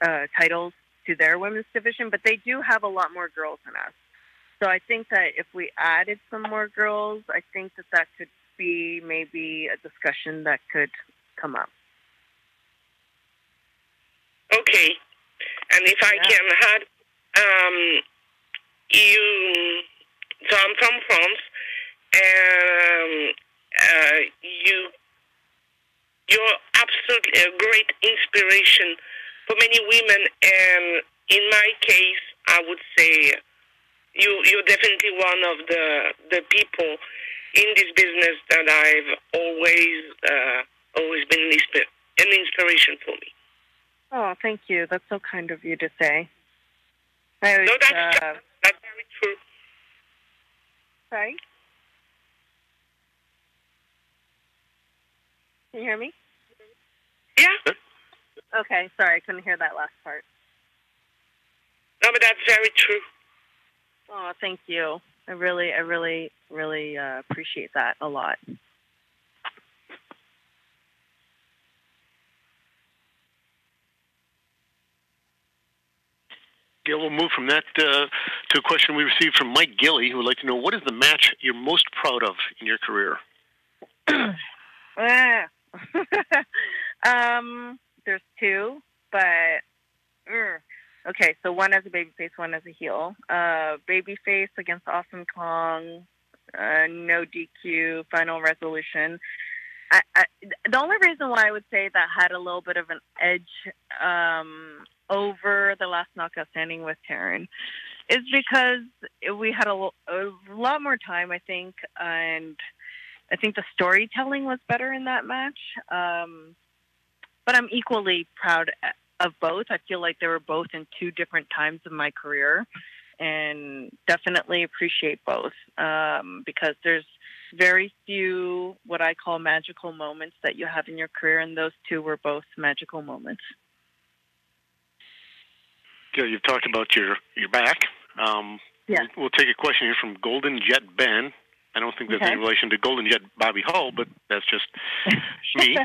uh, titles to their women's division, but they do have a lot more girls than us. So I think that if we added some more girls, I think that that could be maybe a discussion that could come up. And if I can add, um, you, so I'm from France, and uh, you, you're absolutely a great inspiration for many women. And in my case, I would say you, you're definitely one of the the people in this business that I've always uh, always been an inspiration for me. Oh, thank you. That's so kind of you to say. I No, that's uh, That's very true. sorry? Can you hear me? Yeah. Okay, sorry, I couldn't hear that last part. No, but that's very true. Oh, thank you. I really, I really, really uh, appreciate that a lot. Gail, we'll move from that uh, to a question we received from Mike Gilly, who would like to know what is the match you're most proud of in your career? Ah. um, there's two, but mm. okay. So one as a babyface, one as a heel. Uh, babyface against Awesome Kong, uh, no DQ, final resolution. I, I, the only reason why I would say that had a little bit of an edge um, over the last knockout standing with Taryn is because we had a, a lot more time, I think, and I think the storytelling was better in that match. Um, but I'm equally proud of both. I feel like they were both in two different times of my career, and definitely appreciate both um, because there's very few what I call magical moments that you have in your career, and those two were both magical moments. You've talked about your, your back. Um, Yeah. We'll, take a question here from Golden Jet Ben. I don't think there's Okay. any relation to Golden Jet Bobby Hull, but that's just me.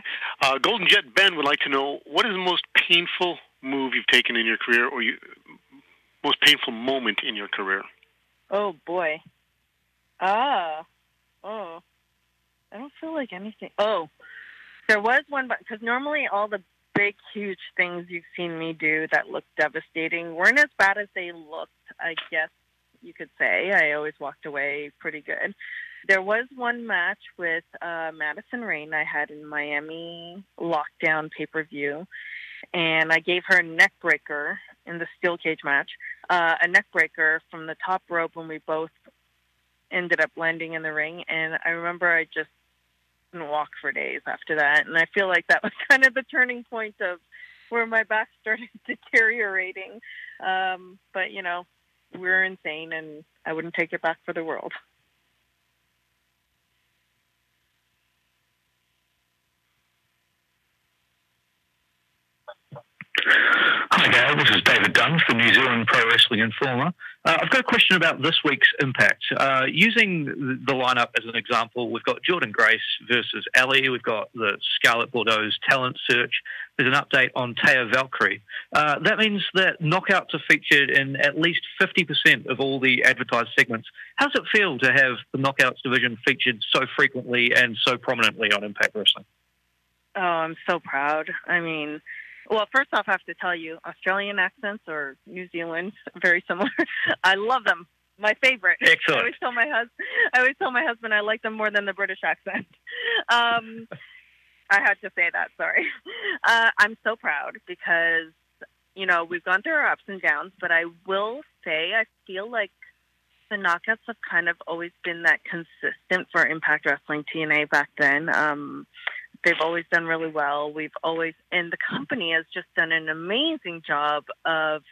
Uh, Golden Jet Ben would like to know what is the most painful move you've taken in your career, or you most painful moment in your career? Oh boy. Ah. Oh. I don't feel like anything. Oh, there was one, but because normally all the big, huge things you've seen me do that look devastating weren't as bad as they looked. I guess you could say. I always walked away pretty good. There was one match with uh, Madison Rayne I had in Miami lockdown pay per view, and I gave her a neck breaker in the steel cage match, uh, a neck breaker from the top rope when we both ended up landing in the ring. And I remember I just didn't walk for days after that, and I feel like that was kind of the turning point of where my back started deteriorating. Um, but you know, we're insane, and I wouldn't take it back for the world. Hi, Gail. This is David Dunn from New Zealand Pro Wrestling Informer. Uh, I've got a question about this week's Impact. Uh, using the lineup as an example, we've got Jordynne Grace versus Allie. We've got the Scarlett Bordeaux's talent search. There's an update on Taya Valkyrie. Uh, that means that knockouts are featured in at least 50% of all the advertised segments. How does it feel to have the knockouts division featured so frequently and so prominently on Impact Wrestling? Oh, I'm so proud. I mean, well, first off, I have to tell you, Australian accents or New Zealand, very similar. I love them. My favorite. Excellent. I always tell my husband. I always tell my husband I like them more than the British accent. Um, I had to say that. Sorry. Uh, I'm so proud because you know we've gone through our ups and downs, but I will say I feel like the knockouts have kind of always been that consistent for Impact Wrestling TNA back then. Um, they've always done really well. We've always, and the company has just done an amazing job of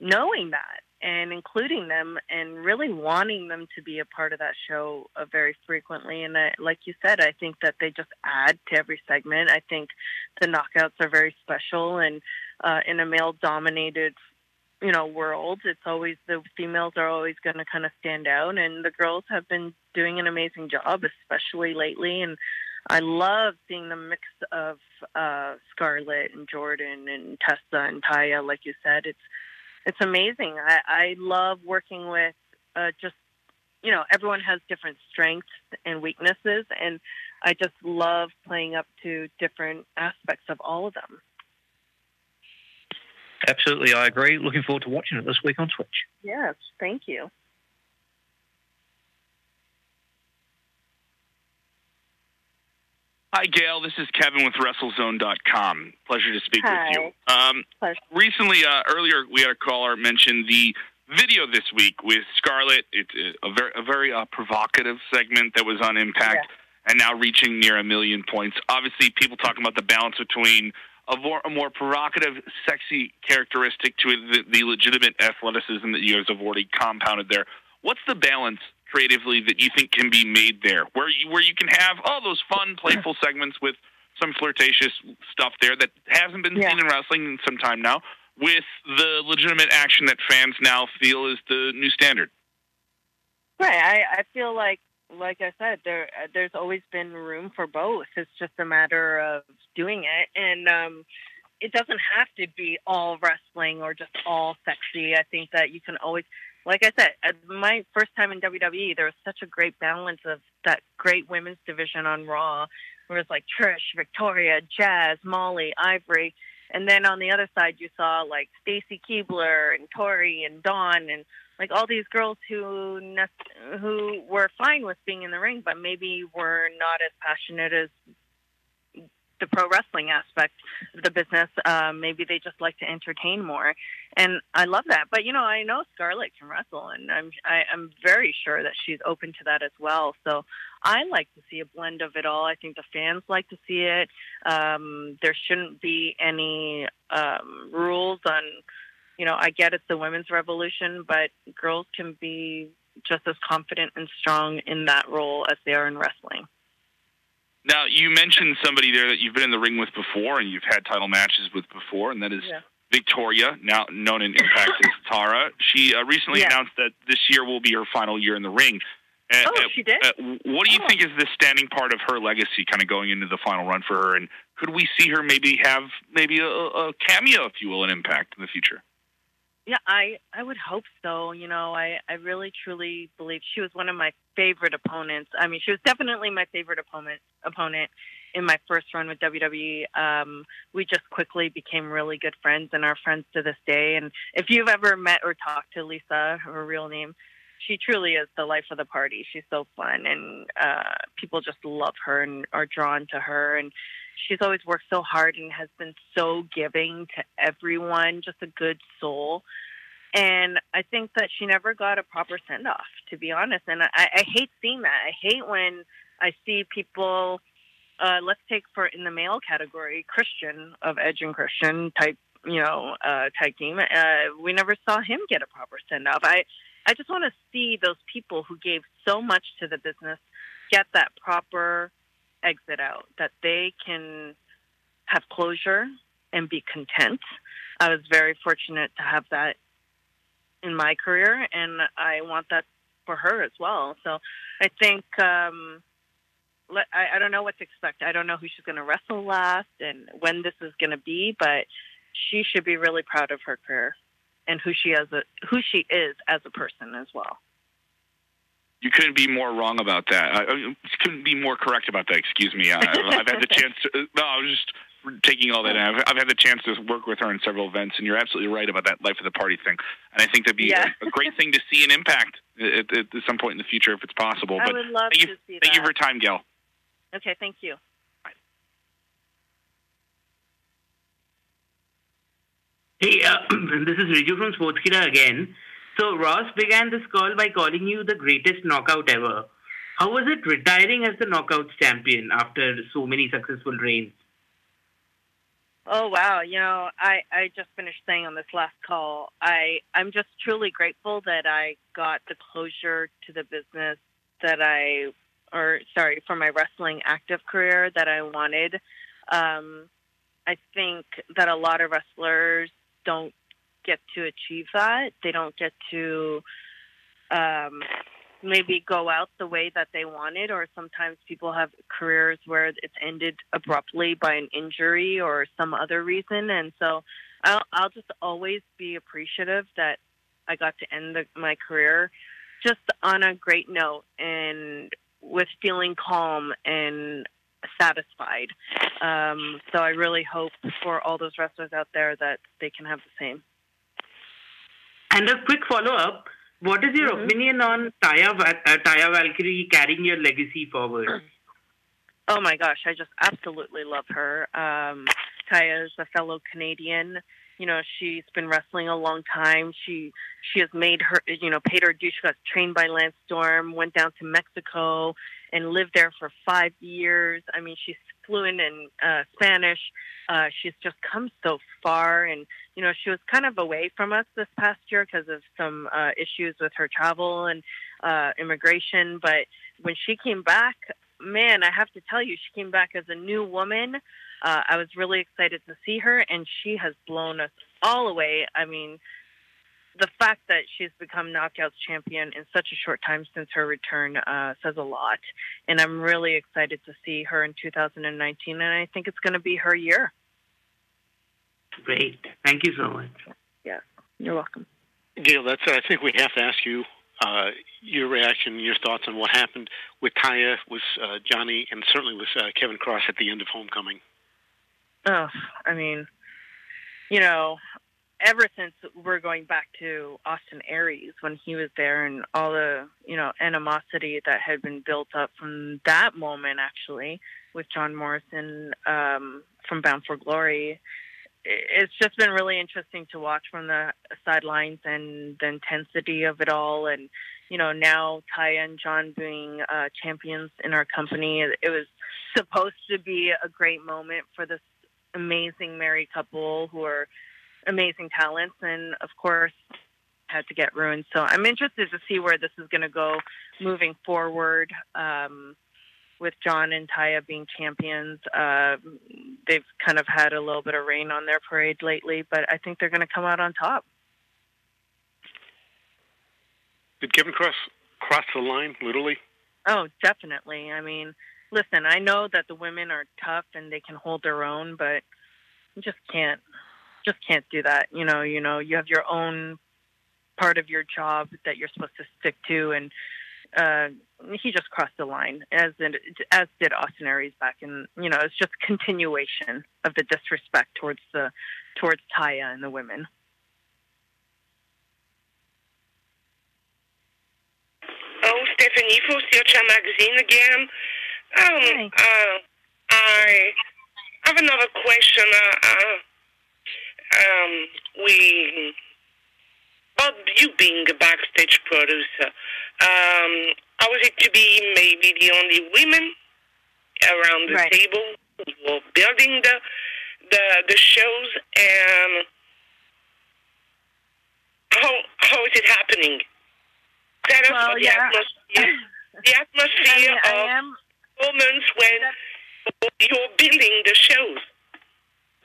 knowing that and including them and really wanting them to be a part of that show uh, very frequently. And I, like you said, I think that they just add to every segment. I think the knockouts are very special and uh, in a male dominated you know world it's always the females are always going to kind of stand out and the girls have been doing an amazing job especially lately and I love seeing the mix of uh, Scarlett and Jordynne and Tessa and Taya. Like you said, it's it's amazing. I, I love working with uh, just you know everyone has different strengths and weaknesses, and I just love playing up to different aspects of all of them. Absolutely, I agree. Looking forward to watching it this week on Twitch. Yes, thank you. Hi, Gail. This is Kevin with WrestleZone.com. Pleasure to speak Hi. with you. Um, recently, uh, earlier, we had a caller mention the video this week with Scarlett. It's a very, a very uh, provocative segment that was on Impact and now reaching near a million points. Obviously, people talking about the balance between a more, a more provocative, sexy characteristic to the, the legitimate athleticism that you guys have already compounded there. What's the balance creatively that you think can be made there, where you where you can have all those fun, playful segments with some flirtatious stuff there that hasn't been seen in wrestling in some time now, with the legitimate action that fans now feel is the new standard. Right. I, I feel like, like I said, there there's always been room for both. It's just a matter of doing it, and um, it doesn't have to be all wrestling or just all sexy. I think that you can always, like I said, my first time in WWE, there was such a great balance of that great women's division on Raw. Where it was like Trish, Victoria, Jazz, Molly, Ivory, and then on the other side you saw like Stacy Keibler and Tori and Dawn and like all these girls who who were fine with being in the ring, but maybe were not as passionate as the pro wrestling aspect of the business. Um, maybe they just like to entertain more, and I love that. But you know, I know Scarlett can wrestle, and I'm I, I'm very sure that she's open to that as well. So I like to see a blend of it all. I think the fans like to see it. Um, there shouldn't be any um, rules on. You know, I get it's the women's revolution, but girls can be just as confident and strong in that role as they are in wrestling. Now, you mentioned somebody there that you've been in the ring with before and you've had title matches with before, and that is Yeah. Victoria, now known in Impact as Tara. She uh, recently Yeah. announced that this year will be her final year in the ring. Uh, Oh, she did? Uh, what do you think is the standing part of her legacy, kind of going into the final run for her? And could we see her maybe have maybe a, a cameo, if you will, in Impact in the future? Yeah, I I would hope so. You know, I I really truly believe she was one of my favorite opponents. I mean, she was definitely my favorite opponent opponent in my first run with WWE. Um, we just quickly became really good friends and are friends to this day. And if you've ever met or talked to Lisa, her real name, she truly is the life of the party. She's so fun, and uh, people just love her and are drawn to her. And she's always worked so hard and has been so giving to everyone, just a good soul. And I think that she never got a proper send off, to be honest. And I, I hate seeing that. I hate when I see people. Uh, let's take for in the male category, Christian of Edge and Christian type, you know, uh, tag team. Uh, we never saw him get a proper send off. I, I just want to see those people who gave so much to the business get that proper exit out, that they can have closure and be content. I was very fortunate to have that in my career, and I want that for her as well. So I think um, I, I don't know what to expect. I don't know who she's going to wrestle last and when this is going to be, but she should be really proud of her career and who she as a who she is as a person as well. You couldn't be more wrong about that. I, I couldn't be more correct about that. Excuse me. I, I've, I've had the chance. To, no, I was just taking all that in. I've, I've had the chance to work with her in several events, and you're absolutely right about that life of the party thing. And I think that'd be Yeah. a, a great thing to see an impact at, at, at some point in the future if it's possible. But I would love thank you, to see that. thank you for your time, Gail. Okay, thank you. Hey, uh, this is Riju from Sportskeeda again. So Ross began this call by calling you the greatest knockout ever. How was it retiring as the knockouts champion after so many successful reigns? Oh wow, you know, I I just finished saying on this last call, I I'm just truly grateful that I got the closure to the business that I or sorry, for my wrestling active career that I wanted. Um I think that a lot of wrestlers don't get to achieve that. They don't get to um maybe go out the way that they wanted or sometimes people have careers where it's ended abruptly by an injury or some other reason and so I'll I'll just always be appreciative that I got to end the, my career just on a great note and with feeling calm and satisfied. Um, so I really hope for all those wrestlers out there that they can have the same. And a quick follow up what is your Mm-hmm. opinion on Taya, uh, Taya Valkyrie carrying your legacy forward? Oh my gosh, I just absolutely love her. Um, Taya is a fellow Canadian. You know, she's been wrestling a long time. She she has made her, you know, paid her dues. She got trained by Lance Storm, went down to Mexico, and lived there for five years. I mean, she's fluent in uh, Spanish. Uh, she's just come so far, and you know, she was kind of away from us this past year because of some uh, issues with her travel and uh, immigration. But when she came back, man, I have to tell you, she came back as a new woman. Uh, I was really excited to see her, and she has blown us all away. I mean, the fact that she's become Knockouts champion in such a short time since her return uh, says a lot. And I'm really excited to see her in 2019, and I think it's going to be her year. Great. Thank you so much. Yeah, you're welcome. Gail, that's. I think we have to ask you uh, your reaction, your thoughts on what happened with Taya, with uh, Johnny, and certainly with uh, Kevin Cross at the end of Homecoming. Oh, I mean, you know, ever since we're going back to Austin Aries when he was there and all the, you know, animosity that had been built up from that moment actually with John Morrison um, from Bound for Glory. It's just been really interesting to watch from the sidelines and the intensity of it all. And, you know, now Taya and John being uh, champions in our company, it was supposed to be a great moment for this amazing married couple who are amazing talents and of course had to get ruined so i'm interested to see where this is going to go moving forward um, with john and taya being champions uh, they've kind of had a little bit of rain on their parade lately but i think they're going to come out on top Did Kevin Cross cross the line, literally? Oh, definitely. I mean, listen, I know that the women are tough and they can hold their own, but you just can't just can't do that. You know, you know, you have your own part of your job that you're supposed to stick to and uh he just crossed the line as in, as did Austin Aries back in you know, it's just continuation of the disrespect towards the towards Taya and the women. Oh, Stephanie for Searcher Magazine again. Um, uh, I have another question. Uh, uh, um, we, about you being a backstage producer, um, how was it to be maybe the only women around the Right. table who were building the the the shows and how how is it happening? Tell us Well, about the atmosphere, the atmosphere I mean, of moments when you're building the shows.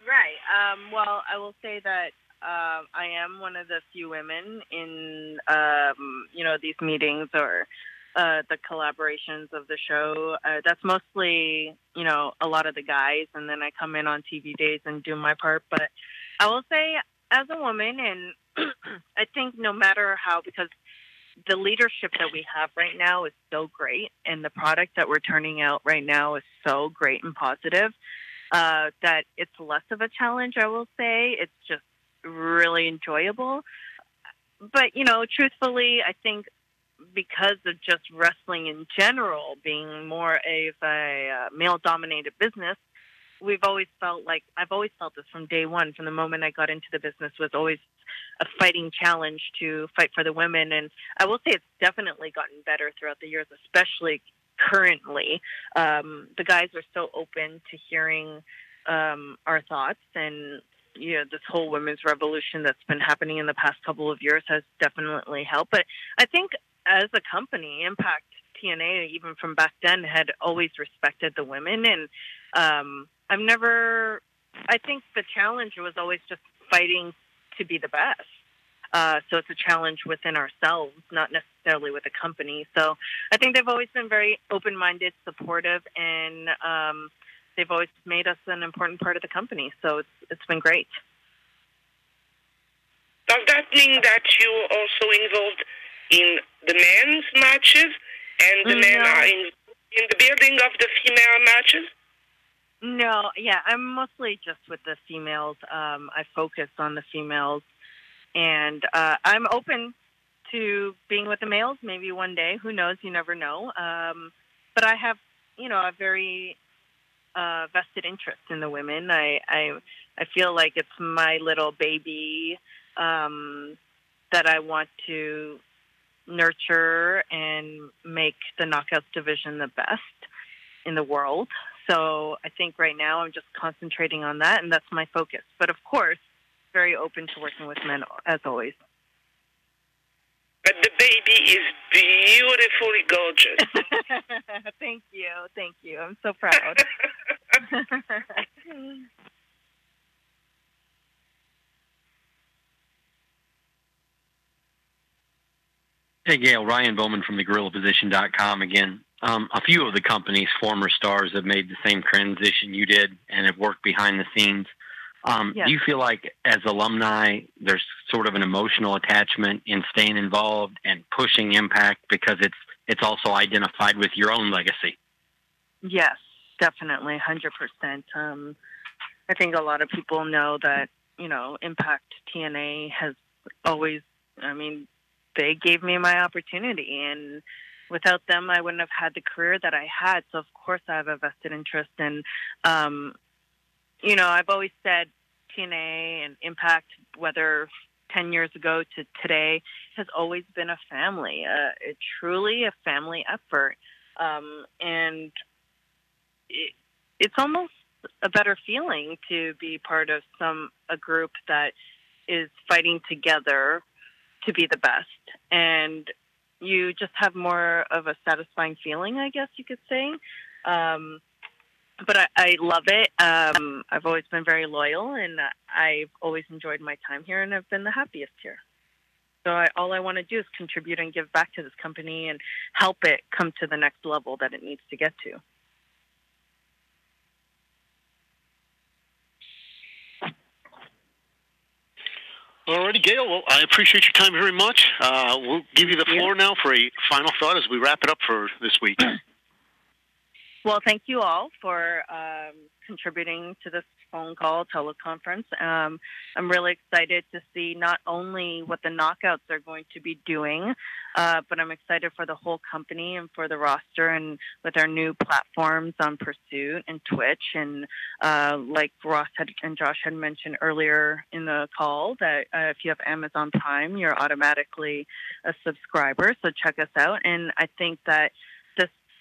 Right. Um, well, I will say that um, I am one of the few women in, um, you know, these meetings or uh, the collaborations of the show. Uh, that's mostly, you know, a lot of the guys, and then I come in on TV days and do my part. But I will say, as a woman, and I think no matter how, because the leadership that we have right now is so great, and the product that we're turning out right now is so great and positive uh, that it's less of a challenge, I will say. It's just really enjoyable. But, you know, truthfully, I think because of just wrestling in general being more of a uh, male dominated business, we've always felt like I've always felt this from day one, from the moment I got into the business, was always a fighting challenge to fight for the women. And I will say it's definitely gotten better throughout the years, especially currently. Um, the guys are so open to hearing um, our thoughts and you know this whole women's revolution that's been happening in the past couple of years has definitely helped. But i think as a company impact tna even from back then had always respected the women. And um i've never i think the challenge was always just fighting to be the best uh, so it's a challenge within ourselves, not necessarily with the company. So I think they've always been very open-minded, supportive, and um, they've always made us an important part of the company. So it's it's been great. Does that mean that you're also involved in the men's matches and the men are in, in the building of the female matches? No, yeah, I'm mostly just with the females. Um, I focus on the females, and uh, I'm open to being with the males. Maybe one day, who knows? You never know. Um, but I have, you know, a very uh, vested interest in the women. I, I, I feel like it's my little baby um, that I want to nurture and make the knockouts division the best in the world. So I think right now I'm just concentrating on that, and that's my focus. But of course, very open to working with men as always. But the baby is beautifully gorgeous. thank you, thank you. I'm so proud. Hey, Gail, Ryan Bowman from thegorillaposition.com again. Um, a few of the company's former stars have made the same transition you did and have worked behind the scenes. Um, Yes. Do you feel like, as alumni, there's sort of an emotional attachment in staying involved and pushing Impact because it's it's also identified with your own legacy? Yes, definitely, hundred percent. Um, I think a lot of people know that you know Impact TNA has always. I mean, they gave me my opportunity, and without them, I wouldn't have had the career that I had. So of course, I have a vested interest in. Um, you know, I've always said TNA and Impact, whether 10 years ago to today, has always been a family, uh, truly a family effort. Um, and it, it's almost a better feeling to be part of some a group that is fighting together to be the best and you just have more of a satisfying feeling i guess you could say um, but I, I love it um, i've always been very loyal and i've always enjoyed my time here and i've been the happiest here so I, all i want to do is contribute and give back to this company and help it come to the next level that it needs to get to Alrighty, Gail. Well, I appreciate your time very much. Uh, we'll give you the floor now for a final thought as we wrap it up for this week. Well, thank you all for um, contributing to this phone call teleconference. Um, I'm really excited to see not only what the knockouts are going to be doing, uh, but I'm excited for the whole company and for the roster and with our new platforms on Pursuit and Twitch. And uh, like Ross had, and Josh had mentioned earlier in the call, that uh, if you have Amazon Prime, you're automatically a subscriber. So check us out. And I think that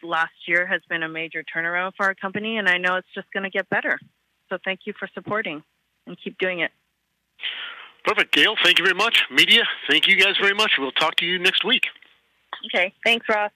last year has been a major turnaround for our company, and I know it's just going to get better. So thank you for supporting and keep doing it. Perfect, Gail. Thank you very much. Media, thank you guys very much. We'll talk to you next week. Okay. Thanks, Ross.